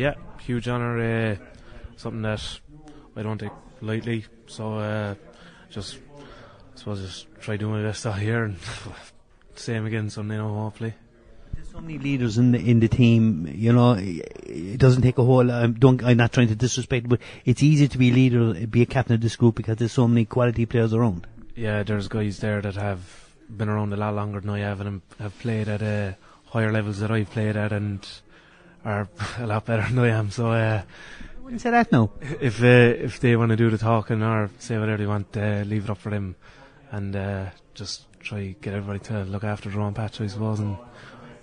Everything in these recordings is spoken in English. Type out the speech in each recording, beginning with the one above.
yeah, huge honour. Uh, something that I don't take lightly. So uh, just, I suppose, just try doing my best out here and same again Sunday, you know, hopefully. There's so many leaders in the in the team. You know, it doesn't take a whole. Um, don't. I'm not trying to disrespect, but it's easy to be a leader, be a captain of this group because there's so many quality players around. Yeah, there's guys there that have been around a lot longer than I have and have played at uh, higher levels that I've played at and are a lot better than I am. So. Uh, I wouldn't say that now. If uh, if they want to do the talking or say whatever they want, uh, leave it up for them, and uh, just try get everybody to look after their own patch, I suppose, and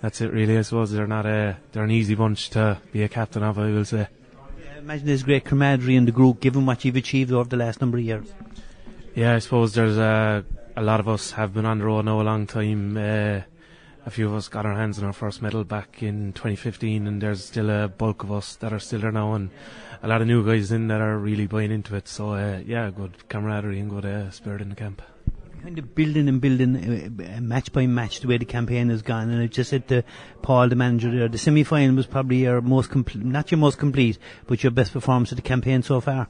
that's it really. I suppose they're not a they're an easy bunch to be a captain of. I will say. Yeah, imagine there's great camaraderie in the group, given what you've achieved over the last number of years. Yeah, I suppose there's a a lot of us have been on the road now a long time. Uh, a few of us got our hands on our first medal back in 2015, and there's still a bulk of us that are still there now, and a lot of new guys in that are really buying into it. So uh, yeah, good camaraderie and good uh, spirit in the camp. Kind of building and building uh, match by match the way the campaign has gone, and I just said to Paul, the manager there, the semi final was probably your most complete, not your most complete, but your best performance of the campaign so far.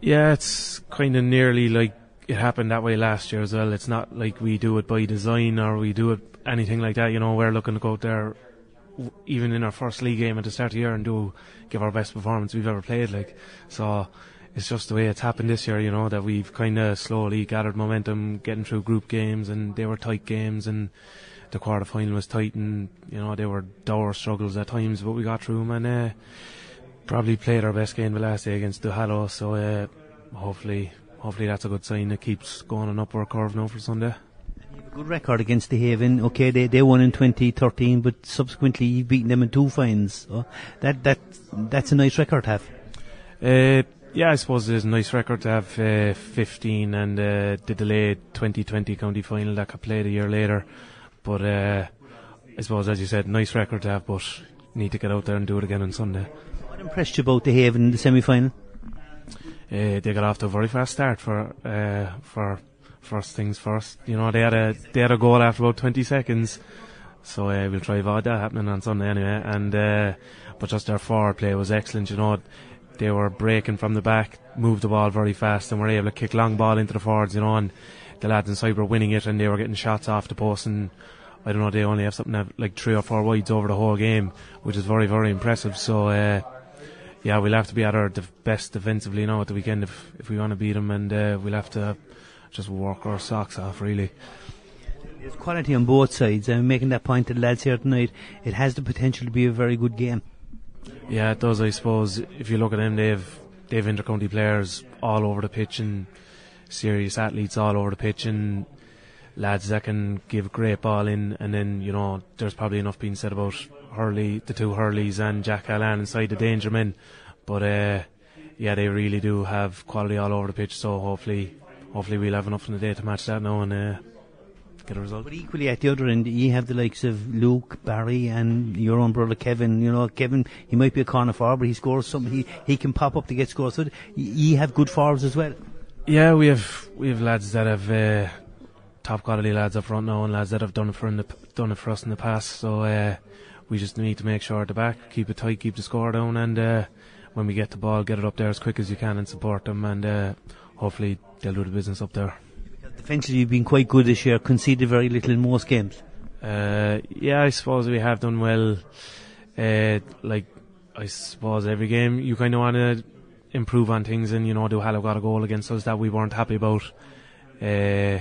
Yeah, it's kind of nearly like it happened that way last year as well. It's not like we do it by design or we do it anything like that. You know, we're looking to go out there, even in our first league game at the start of the year, and do give our best performance we've ever played. Like, so it's just the way it's happened this year. You know that we've kind of slowly gathered momentum, getting through group games, and they were tight games, and the quarter final was tight, and you know they were dour struggles at times, but we got through them and. Uh, probably played our best game the last day against Duhallow, so uh, hopefully hopefully that's a good sign. It keeps going an upward curve now for Sunday. You have a good record against the Haven. Okay, they they won in 2013, but subsequently you've beaten them in two finals. So that that that's a nice record to have. Uh, yeah, I suppose it is a nice record to have uh, 15 and uh, the delayed 2020 county final that got played a year later. But uh, I suppose, as you said, nice record to have, but need to get out there and do it again on Sunday. What impressed you about the Haven in the semi-final? Uh, they got off to a very fast start for uh, for first things first. You know, they had a they had a goal after about 20 seconds. So uh, we'll try avoid that happening on Sunday anyway. And uh, but just their forward play was excellent. You know, they were breaking from the back, moved the ball very fast, and were able to kick long ball into the forwards. You know, and the lads inside were winning it, and they were getting shots off the post. And I don't know, they only have something like three or four wides over the whole game, which is very very impressive. So. Uh, yeah, we'll have to be at our def- best defensively now at the weekend if, if we want to beat them, and uh, we'll have to just work our socks off really. There's quality on both sides. I'm making that point to the lads here tonight. It has the potential to be a very good game. Yeah, it does. I suppose if you look at them, they've they've intercounty players all over the pitch and serious athletes all over the pitch and lads that can give great ball in. And then you know, there's probably enough being said about Hurley, the two Hurleys and Jack Allan inside the danger men. But uh, yeah, they really do have quality all over the pitch. So hopefully, hopefully we'll have enough in the day to match that now and uh, get a result. But equally at the other end, you have the likes of Luke, Barry, and your own brother Kevin. You know, Kevin, he might be a corner forward, but he scores something. He he can pop up to get scores. So you have good forwards as well. Yeah, we have we have lads that have uh, top quality lads up front now, and lads that have done it for in the, done it for us in the past. So uh, we just need to make sure at the back, keep it tight, keep the score down, and uh, when we get the ball, get it up there as quick as you can and support them, and uh, hopefully they'll do the business up there. Defensively, you've been quite good this year. Conceded very little in most games. Uh, yeah, I suppose we have done well. Uh, like I suppose every game you kind of want to improve on things, and you know, Duhallow got a goal against us that we weren't happy about. Uh,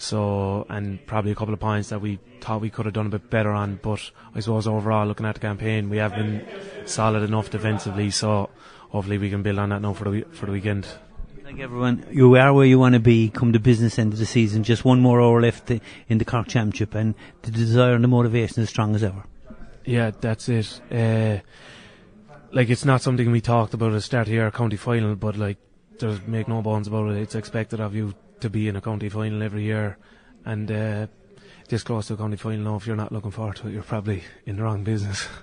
so, and probably a couple of points that we thought we could have done a bit better on. But I suppose overall, looking at the campaign, we have been solid enough defensively. So, hopefully, we can build on that now for the for the weekend. Like everyone, you are where you want to be come the business end of the season. Just one more hour left in the Cork Championship, and the desire and the motivation is strong as ever. Yeah, that's it. Uh, like it's not something we talked about at the start our county final, but like there's make no bones about it. It's expected of you to be in a county final every year, and uh, this close to a county final if you're not looking forward to it, you're probably in the wrong business.